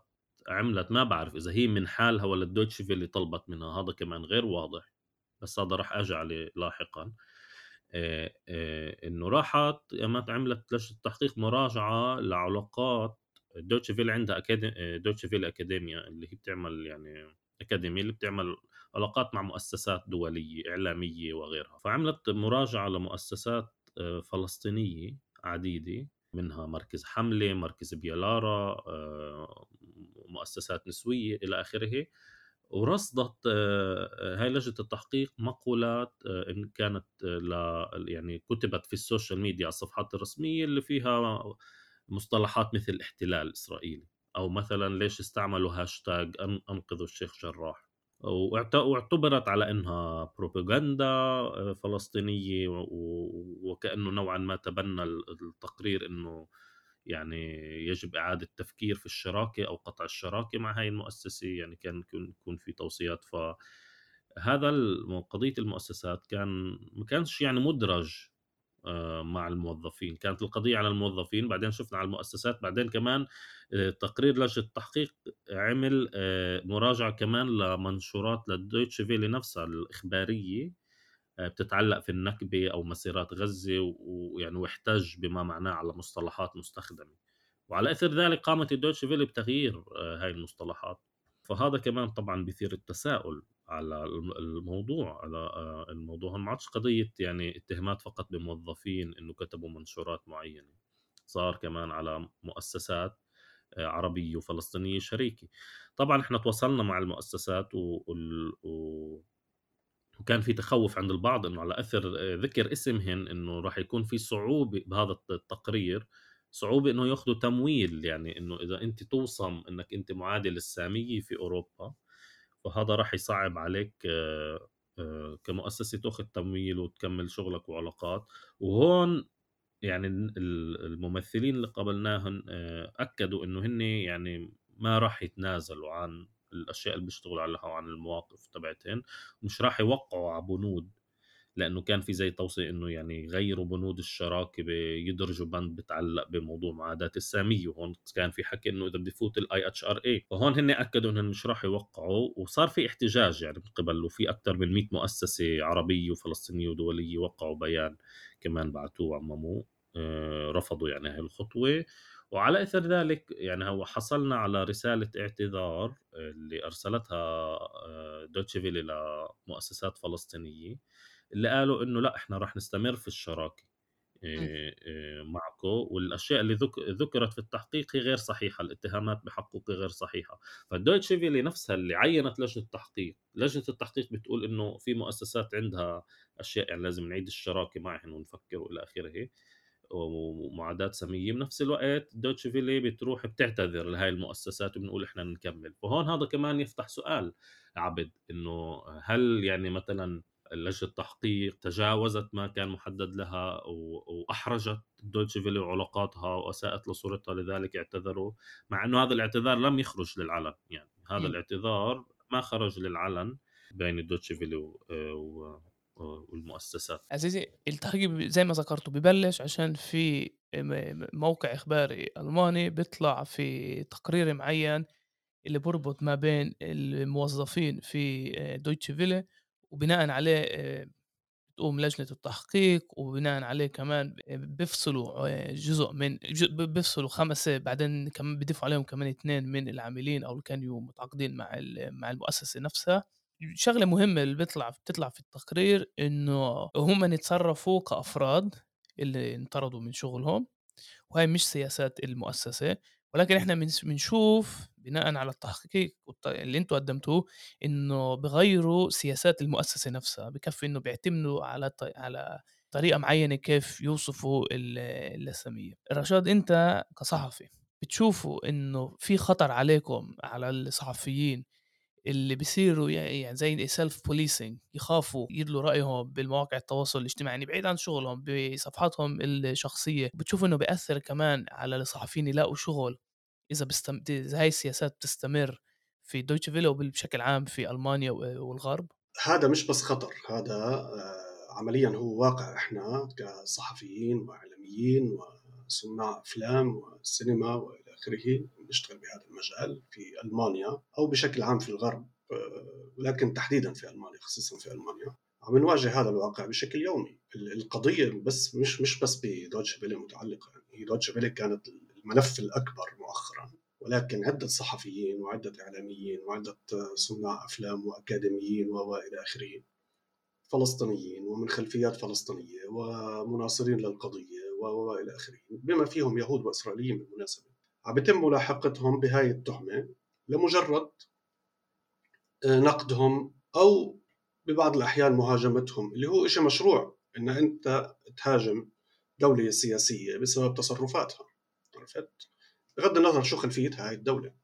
عملت ما بعرف إذا هي من حالها ولا دويتش فيلي طلبت منها هذا كمان غير واضح بس هذا راح أجي عليه لاحقا. إنه راحت قامت عملت لجنة التحقيق مراجعة لعلاقات دوتش فيل عندها أكاديمي دوتش فيل أكاديميا اللي هي بتعمل يعني أكاديمية اللي بتعمل علاقات مع مؤسسات دولية إعلامية وغيرها فعملت مراجعة لمؤسسات فلسطينية. عديدة منها مركز حملة مركز بيالارا مؤسسات نسوية إلى آخره. ورصدت آه، هاي لجنة التحقيق مقولات آه، إن كانت يعني كتبت في ال social media على الصفحات الرسمية اللي فيها مصطلحات مثل احتلال إسرائيلي. أو مثلا ليش استعملوا هاشتاج أنقذوا الشيخ جراح. واعتبرت على إنها بروباغندا آه، فلسطينية وكأنه نوعا ما تبنى التقرير إنه يعني يجب إعادة التفكير في الشراكة أو قطع الشراكة مع هاي المؤسسة يعني كان يكون في توصيات. فهذا قضية المؤسسات كان ما كانش يعني مدرج مع الموظفين. كانت القضية على الموظفين بعدين شفنا على المؤسسات بعدين كمان آه، تقرير لجنة التحقيق عمل آه، مراجعة كمان لمنشورات للدويتش فيلي نفسها الإخبارية آه، بتتعلق في النكبة أو مسيرات غزة ويعني واحتج بما معناه على مصطلحات مستخدمة. وعلى إثر ذلك قامت الدوتش فيلي بتغيير آه، هاي المصطلحات. فهذا كمان طبعا بيثير التساؤل. على الموضوع على آه، الموضوع. ما عادش قضية يعني اتهامات فقط بموظفين إنه كتبوا منشورات معينة. صار كمان على مؤسسات آه، عربية وفلسطينية شريكة. طبعا إحنا تواصلنا مع المؤسسات و... و... وكان في تخوف عند البعض إنه على أثر آه، ذكر اسمهن إنه راح يكون في صعوبة بهذا التقرير. صعوبة إنه ياخذوا تمويل يعني إنه إذا أنت توصم إنك أنت معادل السامية في أوروبا فهذا راح يصعب عليك آه، آه، كمؤسسة تأخذ تمويل وتكمل شغلك وعلاقات. وهون يعني الممثلين اللي قابلناهم أكدوا إنه هن يعني ما راح يتنازلوا عن الأشياء اللي بيشتغلوا عليها وعن المواقف تبعتهن. مش راح يوقعوا على بنود لأنه كان في زي توصية إنه يعني يغيروا بنود الشراكة يدرجوا بند بتعلق بموضوع معادات السامية وهون كان في حكي إنه إذا بدي فوت ال IHRA فهون هن أكدوا إنهم مش راح يوقعوا وصار في احتجاج يعني من قبل وفي أكثر من 100 مؤسسة عربية وفلسطينية ودولية وقعوا بيان كمان بعثوه وعمموه آه، رفضوا يعني هاي الخطوة. وعلى إثر ذلك يعني هو حصلنا على رسالة اعتذار اللي أرسلتها دوتشيفيلي لمؤسسات فلسطينية. اللي قالوا إنه لأ إحنا راح نستمر في الشراكة معكم والأشياء اللي ذكرت في التحقيق هي غير صحيحة الاتهامات بحقك غير صحيحة. فالدويتشي فيلي نفسها اللي عينت لجنة التحقيق لجنة التحقيق بتقول إنه في مؤسسات عندها أشياء يعني لازم نعيد الشراكة معهم ونفكر وإلى آخره ومعادات ساميه بنفس الوقت دوتش فيلي بتروح بتعتذر لهي المؤسسات وبنقول إحنا نكمل. فهون هذا كمان يفتح سؤال عبد إنه هل يعني مثلا لجنه التحقيق تجاوزت ما كان محدد لها وأحرجت دوتش فيلي وعلاقاتها وأساءت لصورتها لذلك اعتذروا مع إنه هذا الاعتذار لم يخرج للعلن يعني هذا م. الاعتذار ما خرج للعلن بين دوتش فيلي و... والمؤسسات عزيزي التحقيق زي ما ذكرته ببلش عشان في موقع إخباري ألماني بيطلع في تقرير معين اللي بربط ما بين الموظفين في دويتش فيلي وبناء عليه تقوم لجنة التحقيق وبناء عليه كمان بيفصلوا جزء من بيفصلوا خمسة بعدين كمان بيضيفوا عليهم كمان اثنين من العاملين أو اللي كانوا متعاقدين مع مع المؤسسة نفسها. شغلة مهمة اللي بيطلع بتطلع في التقرير إنه هم يتصرفوا كأفراد اللي انطردوا من شغلهم وهي مش سياسات المؤسسة. ولكن إحنا بنشوف بناء على التحقيق اللي أنتم قدمتوه إنه بغيروا سياسات المؤسسة نفسها بكفي إنه بيعتمدوا على على طريقة معينة كيف يوصفوا اللساميه رشاد أنت كصحفي بتشوفوا إنه في خطر عليكم على الصحفيين اللي بيصيروا يعني زي self policing يخافوا يدلوا رأيهم بالمواقع التواصل الاجتماعي يعني بعيد عن شغلهم بصفحاتهم الشخصية. بتشوف إنه بيأثر كمان على الصحفيين يلاقوا شغل. إذا بستم... إذا هاي السياسات بتستمر في دويتشه فيله وبشكل عام في ألمانيا والغرب. هذا مش بس خطر هذا آه، عمليا هو واقع إحنا كصحفيين وإعلاميين وصناع أفلام وسينما وإلى آخره. نشتغل بهذا المجال في ألمانيا أو بشكل عام في الغرب آه، ولكن تحديدا في ألمانيا خصيصا في ألمانيا. عم نواجه هذا الواقع بشكل يومي. القضية بس مش مش بس بدويتشه فيله متعلقة. يعني دويتشه فيله كانت الملف الأكبر مؤخرا ولكن عدة صحفيين وعدة إعلاميين وعدة صناع أفلام وأكاديميين وإلى آخره فلسطينيين ومن خلفيات فلسطينية ومناصرين للقضية وإلى آخره بما فيهم يهود وإسرائيليين بالمناسبة. عم يتم ملاحقتهم بهاي التهمة لمجرد آه، نقدهم أو ببعض الأحيان مهاجمتهم اللي هو شيء مشروع إن أنت تهاجم دولة سياسية بسبب تصرفاتها عرفت؟ بغض النظر شو خلفية هاي الدولة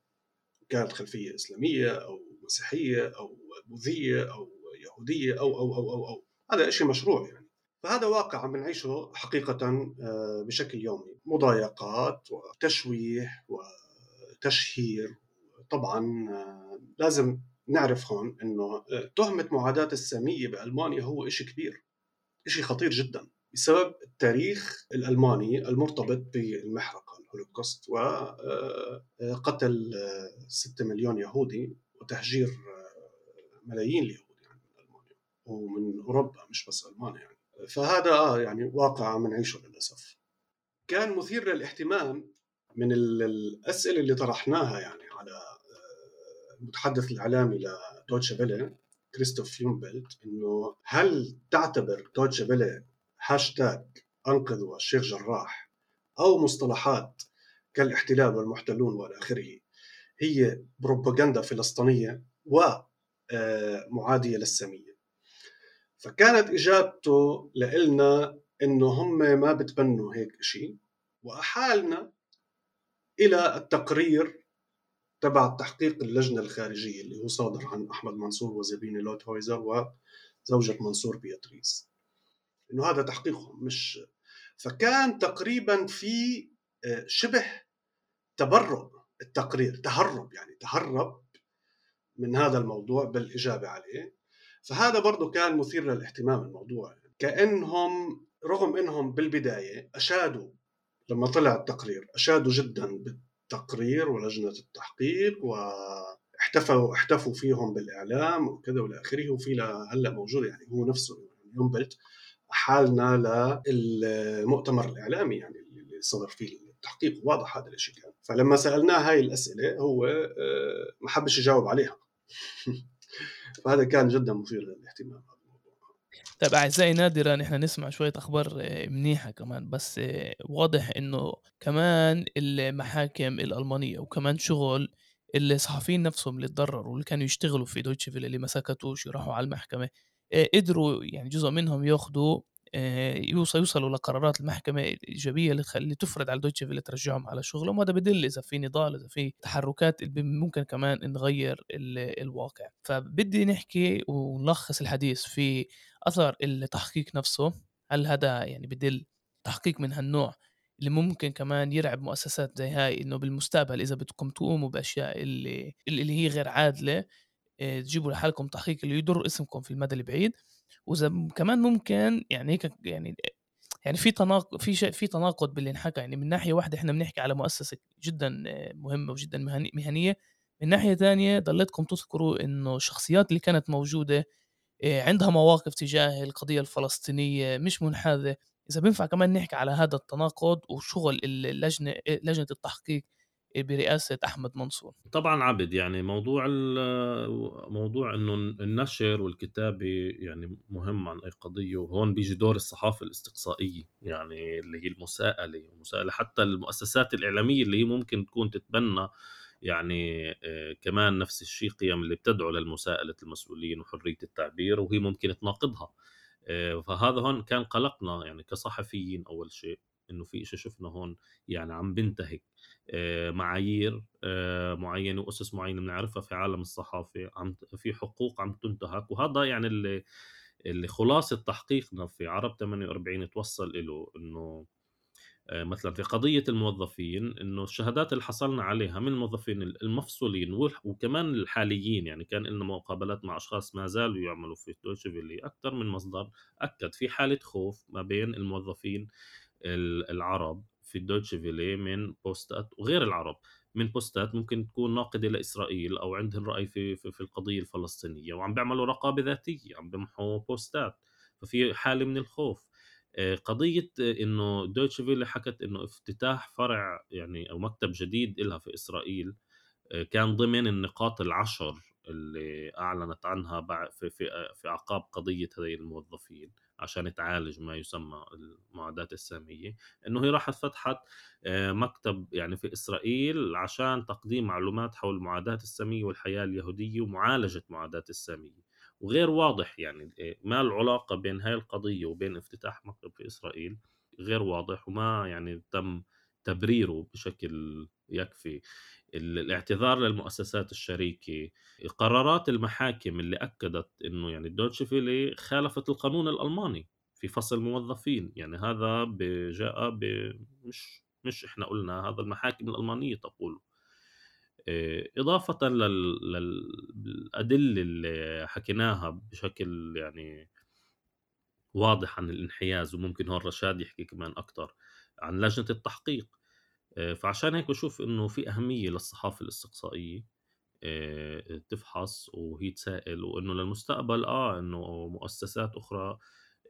كانت خلفية إسلامية أو مسيحية أو بوذية أو يهودية أو أو أو أو, أو. هذا شيء مشروع يعني فهذا واقع عم نعيشه حقيقة آه، بشكل يومي. مضايقات وتشويه وتشهير. طبعا آه، لازم نعرف هون إنه آه، تهمة معاداة السامية بألمانيا هو إشي كبير إشي خطير جدا بسبب التاريخ الألماني المرتبط بالمحرقة الهولوكوست وقتل 6 مليون يهودي وتهجير ملايين اليهود يعني من ألمانيا ومن أوروبا مش بس ألمانيا يعني. فهذا آه يعني واقع عم نعيشه للأسف. كان مثير للاهتمام من الأسئلة اللي طرحناها يعني على آه، المتحدث الإعلامي لدوتشا فيلي كريستوف يومبلت إنه هل تعتبر دويتشه فيله هاشتاج انقذوا الشيخ جراح أو مصطلحات كالاحتلال والمحتلون وإلى آخره هي بروباغندا فلسطينية ومعاديه للساميه فكانت إجابته لنا إنه هم ما بتبنوا هيك شيء وأحالنا إلى التقرير تبع تحقيق اللجنة الخارجية اللي هو صادر عن أحمد منصور وزبيني لوت هويزر وزوجة منصور بياتريس. إنه هذا تحقيقهم مش فكان تقريبا في آه، شبه تبرؤ التقرير تهرب يعني تهرب من هذا الموضوع بالإجابة عليه. فهذا برضه كان مثير للاهتمام الموضوع. كأنهم رغم إنهم بالبداية أشادوا لما طلع التقرير أشادوا جدا بالتقرير ولجنة التحقيق واحتفوا احتفوا فيهم بالإعلام وكذا والى آخره. وفي هلأ موجود يعني هو نفسه يومبلت حالنا للمؤتمر الإعلامي يعني اللي صدر فيه التحقيق. واضح هذا الشيء كان. فلما سألناه هاي الأسئلة هو آه، ما حبش يجاوب عليها. فهذا كان جدا مثير للاهتمام. طيب أعزائي نادرا نحن نسمع شوية أخبار آه، منيحة كمان بس آه، واضح إنه كمان المحاكم الألمانية وكمان شغل الصحفيين نفسهم اللي تضرروا اللي كانوا يشتغلوا في دويتشه فيله اللي ما سكتوش يروحوا على المحكمة قدروا يعني جزء منهم ياخذوا يوصل يوصلوا لقرارات المحكمة الإيجابية اللي تفرض على دويتشه فيله ترجعهم على شغلهم وهذا بدل إذا في نضال إذا في تحركات ممكن كمان نغير الواقع. فبدي نحكي ونلخص الحديث في أثر التحقيق نفسه. هل هذا يعني بدل تحقيق من هالنوع اللي ممكن كمان يرعب مؤسسات زي هاي إنه بالمستقبل إذا بدكم تقوموا بأشياء اللي اللي هي غير عادلة تجيبوا لحالكم تحقيق اللي يضر اسمكم في المدى البعيد؟ وإذا كمان ممكن يعني هيك يعني يعني في تناقض في شيء في تناقض باللي انحكى يعني من ناحية واحدة إحنا بنحكي على مؤسسة جدا مهمة وجدا مهنية. من ناحية ثانية ضليتكم تذكروا إنه الشخصيات اللي كانت موجودة عندها مواقف تجاه القضية الفلسطينية مش منحازة. إذا بينفع كمان نحكي على هذا التناقض وشغل اللجنه لجنة التحقيق. برئاسة أحمد منصور. طبعا عبد يعني موضوع موضوع إنه النشر والكتابة يعني مهم عن أي قضية وهون بيجي دور الصحافة الاستقصائية يعني اللي هي المساءلة المساءلة حتى المؤسسات الإعلامية اللي هي ممكن تكون تتبنى يعني آه، كمان نفس الشيء قيم اللي بتدعو للمساءلة المسؤولين وحرية التعبير وهي ممكن تناقضها. آه، فهذا هون كان قلقنا يعني كصحفيين أول شيء إنه في شيء شفنا هون يعني عم بنتهك معايير آه، معينه وأسس معينه بنعرفها في عالم الصحافة عم في حقوق عم تنتهك وهذا يعني اللي اللي خلاصة تحقيقنا في عرب 48 توصل له إنه آه، مثلا في قضية الموظفين إنه الشهادات اللي حصلنا عليها من الموظفين المفصولين وكمان الحاليين يعني كان لنا مقابلات مع أشخاص ما زالوا يعملوا في دويتشفيلي أكثر من مصدر أكد في حالة خوف ما بين الموظفين العرب. في الدوتش فيلي من بوستات وغير العرب من بوستات ممكن تكون ناقدة لإسرائيل أو عندهم رأي في, في, في القضية الفلسطينية وعم بيعملوا رقابة ذاتية عم بيمحوا بوستات ففي حالة من الخوف. آه، قضية إنه دويتش فيلي حكت إنه افتتاح فرع يعني أو مكتب جديد إلها في إسرائيل آه، كان ضمن النقاط العشر اللي أعلنت عنها في في في أعقاب قضية هذه الموظفين. عشان تعالج ما يسمى المعاداة السامية إنه هي راحت فتحت آه، مكتب يعني في إسرائيل عشان تقديم معلومات حول المعاداة السامية والحياة اليهودية ومعالجة معاداة السامية. وغير واضح يعني آه، ما العلاقة بين هاي القضية وبين افتتاح مكتب في إسرائيل غير واضح وما يعني تم تبريره بشكل يكفي. الاعتذار للمؤسسات الشريكة قرارات المحاكم اللي أكدت أنه يعني الدوتش فيلي خالفت القانون الألماني في فصل موظفين. يعني هذا جاء مش مش إحنا قلنا هذا المحاكم الألمانية تقول. إضافة للأدلة اللي حكيناها بشكل يعني واضح عن الانحياز وممكن هون رشاد يحكي كمان أكثر عن لجنة التحقيق. آه، فعشان هيك بشوف إنه في أهمية للصحافة الاستقصائية آه، تفحص وهي تسائل وإنه للمستقبل آه إنه مؤسسات أخرى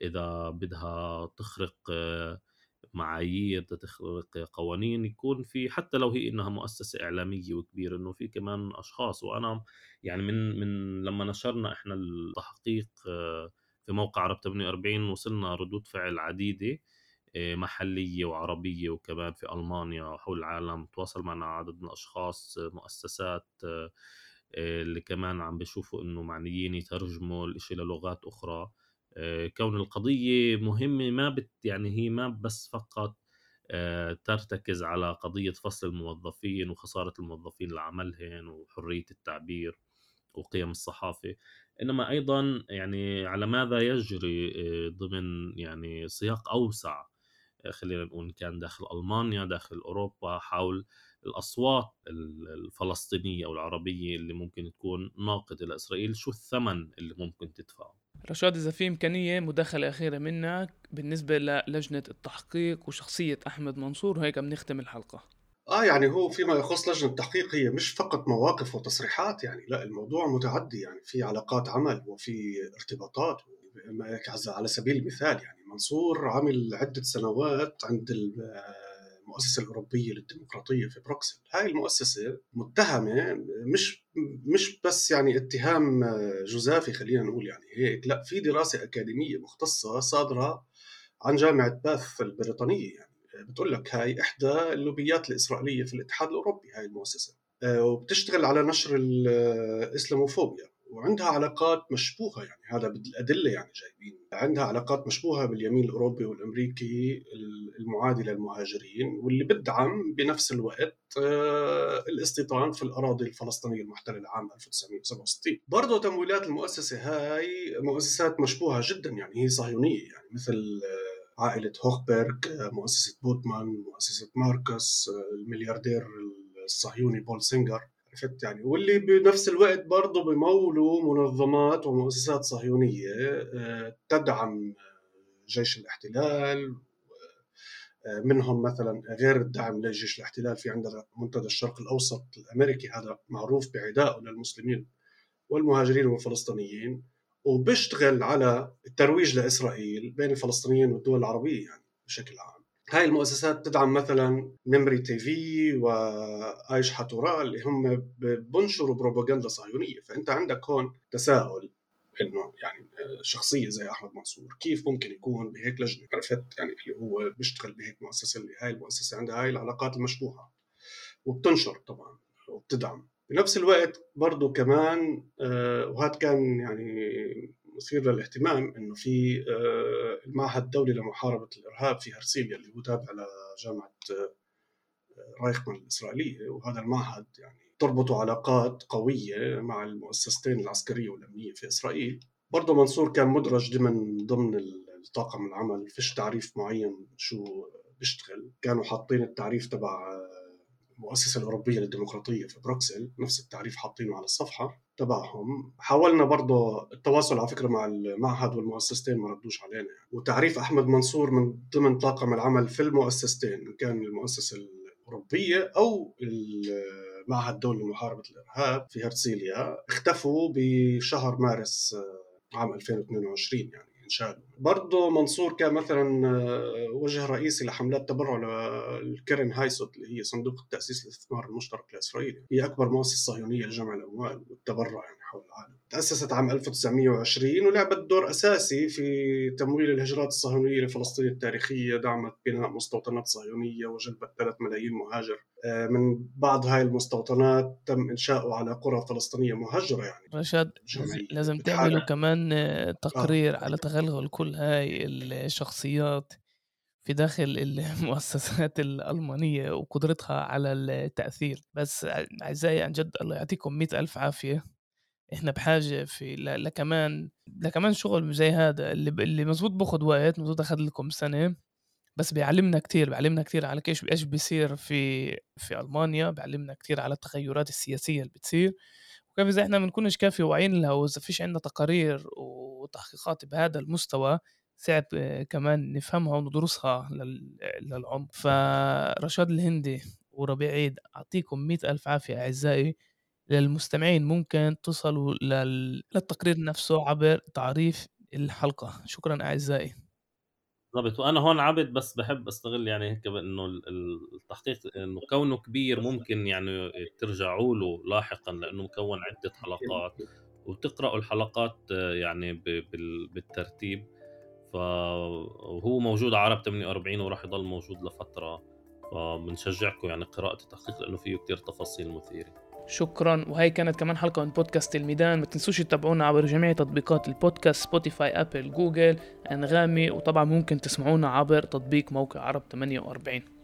إذا بدها تخرق آه، معايير بدها تخلق قوانين يكون في حتى لو هي إنها مؤسسة إعلامية وكبيرة إنه في كمان أشخاص. وأنا يعني من من لما نشرنا إحنا التحقيق آه، في موقع عرب 48 وصلنا ردود فعل عديدة. آه، محلية وعربية وكمان في ألمانيا وحول العالم تواصل معنا عدد من الأشخاص آه، مؤسسات اللي كمان عم بيشوفوا إنه معنيين يترجموا الإشي للغات أخرى. كون القضية مهمة ما بت يعني هي ما بس فقط ترتكز على قضية فصل الموظفين وخسارة الموظفين لعملهم وحرية التعبير وقيم الصحافة إنما أيضا يعني على ماذا يجري ضمن يعني سياق أوسع؟ خلينا نقول كان داخل ألمانيا داخل أوروبا حول الأصوات الفلسطينية أو العربية اللي ممكن تكون ناقدة لإسرائيل. شو الثمن اللي ممكن تدفعه؟ رشاد إذا في إمكانية مداخلة أخيرة منك بالنسبة للجنة التحقيق وشخصية أحمد منصور وهيك بنختم الحلقة. آه يعني هو فيما يخص لجنة التحقيق هي مش فقط مواقف وتصريحات يعني لا الموضوع متعدي يعني في علاقات عمل وفي ارتباطات على سبيل المثال يعني منصور عمل عدة سنوات عند المؤسسة الأوروبية للديمقراطية في بروكسل. هاي المؤسسة متهمة مش مش بس يعني اتهام جزافي خلينا نقول يعني هيك لا في دراسة أكاديمية مختصة صادرة عن جامعة باث البريطانية يعني. بتقول لك هاي إحدى اللوبيات الإسرائيلية في الاتحاد الأوروبي هاي المؤسسة. آه، وبتشتغل على نشر الاسلاموفوبيا وعندها علاقات مشبوهة يعني هذا بالأدلة يعني جايبين. عندها علاقات مشبوهة باليمين الأوروبي والأمريكي المعادي للمهاجرين واللي بدعم بنفس الوقت آه، الاستيطان في الأراضي الفلسطينية المحتلة عام 1967 برضه تمويلات المؤسسة هاي مؤسسات مشبوهة جدا يعني هي صهيونية يعني مثل آه، عائلة هوخبرغ آه، مؤسسة بوتمان مؤسسة ماركس الملياردير الصهيوني بول سينجر. عرفت يعني واللي بنفس الوقت برضه بمولوا منظمات ومؤسسات صهيونية آه، تدعم جيش الاحتلال آه، منهم مثلا غير الدعم لجيش الاحتلال في عندنا منتدى الشرق الأوسط الأمريكي هذا معروف بعدائه للمسلمين والمهاجرين والفلسطينيين وبيشتغل على الترويج لإسرائيل بين الفلسطينيين والدول العربية يعني بشكل عام. هاي المؤسسات تدعم مثلا ميموري تي في وآيش هتوراه اللي هم بنشروا بروباغندا صهيونية. فأنت عندك هون تساؤل إنه يعني شخصية زي أحمد منصور كيف ممكن يكون بهيك لجنة؟ عرفت؟ يعني اللي هو بيشتغل بهيك مؤسسة اللي هاي المؤسسة عندها هاي العلاقات المشبوهة وبتنشر طبعا وبتدعم. بنفس الوقت برضه كمان آه، وهذا كان يعني مثير للاهتمام إنه في آه، المعهد الدولي لمحاربة الإرهاب في هرسيليا اللي هو تابع لجامعه آه، رايخمان الإسرائيلية. وهذا المعهد يعني تربطه علاقات قوية مع المؤسستين العسكرية والأمنية في إسرائيل. برضه منصور كان مدرج ضمن ضمن الطاقم العمل. فيش تعريف معين شو بيشتغل. كانوا حاطين التعريف تبع المؤسسة الأوروبية للديمقراطية في بروكسل. نفس التعريف حاطينه على الصفحة. تبعهم. حاولنا برضه التواصل على فكرة مع المعهد والمؤسستين ما ردوش علينا. يعني. وتعريف أحمد منصور من ضمن طاقم العمل في المؤسستين إن كان المؤسسة الأوروبية أو المعهد الدولي لمحاربة الإرهاب في هرسيليا اختفوا بشهر مارس عام 2022 يعني. انشالوا برضه منصور كان مثلا آه، وجه رئيسي لحملات تبرع للكرن هايسوت اللي هي صندوق التأسيس الاستثمار المشترك الاسرائيلي هي أكبر مؤسسة صهيونية لجمع الأموال والتبرع يعني. حول العالم. تأسست عام 1920 ولعبت دور أساسي في تمويل الهجرات الصهيونية لفلسطين التاريخية دعمت بناء مستوطنات صهيونية وجلبت 3 ملايين مهاجر. آه، من بعض هاي المستوطنات تم إنشاؤه على قرى فلسطينية مهجرة يعني. رشاد لازم تعملوا كمان آه، تقرير آه. على تغلغل كل هاي الشخصيات في داخل المؤسسات الألمانية وقدرتها على التأثير. بس أعزائي عن جد الله يعطيكم مئة ألف عافية. إحنا بحاجة في لكمان لكمان شغل زي هذا اللي. اللي مزبوط باخد وقت مزبوط أخذ لكم سنة بس بيعلمنا كتير بيعلمنا كتير على كيف إيش بيصير في في ألمانيا بيعلمنا كتير على التغيرات السياسية اللي بتصير وكيف إذا إحنا بنكونش كافي واعيين لها وإذا فيش عندنا تقارير وتحقيقات بهذا المستوى ساعد كمان نفهمها وندرسها للعمق فرشاد الهندي وربيع عيد أعطيكم مئة ألف عافية أعزائي للمستمعين ممكن تصلوا لل... للتقرير نفسه عبر تعريف الحلقة. شكرا أعزائي. بالضبط. وأنا هون عبد بس بحب أستغل يعني هيك بانه التحقيق إنه كونه كبير ممكن يعني ترجعوا له لاحقا لأنه مكون عدة حلقات وتقرأوا الحلقات يعني بالترتيب. فهو موجود على عرب 48 وراح يضل موجود لفترة. فبنشجعكم يعني قراءة التحقيق لأنه فيه كتير تفاصيل مثيرة. شكرا. وهي كانت كمان حلقة من بودكاست الميدان. ما تنسوش تتابعونا عبر جميع تطبيقات البودكاست سبوتيفاي أبل جوجل أنغامي وطبعا ممكن تسمعونا عبر تطبيق موقع عرب 48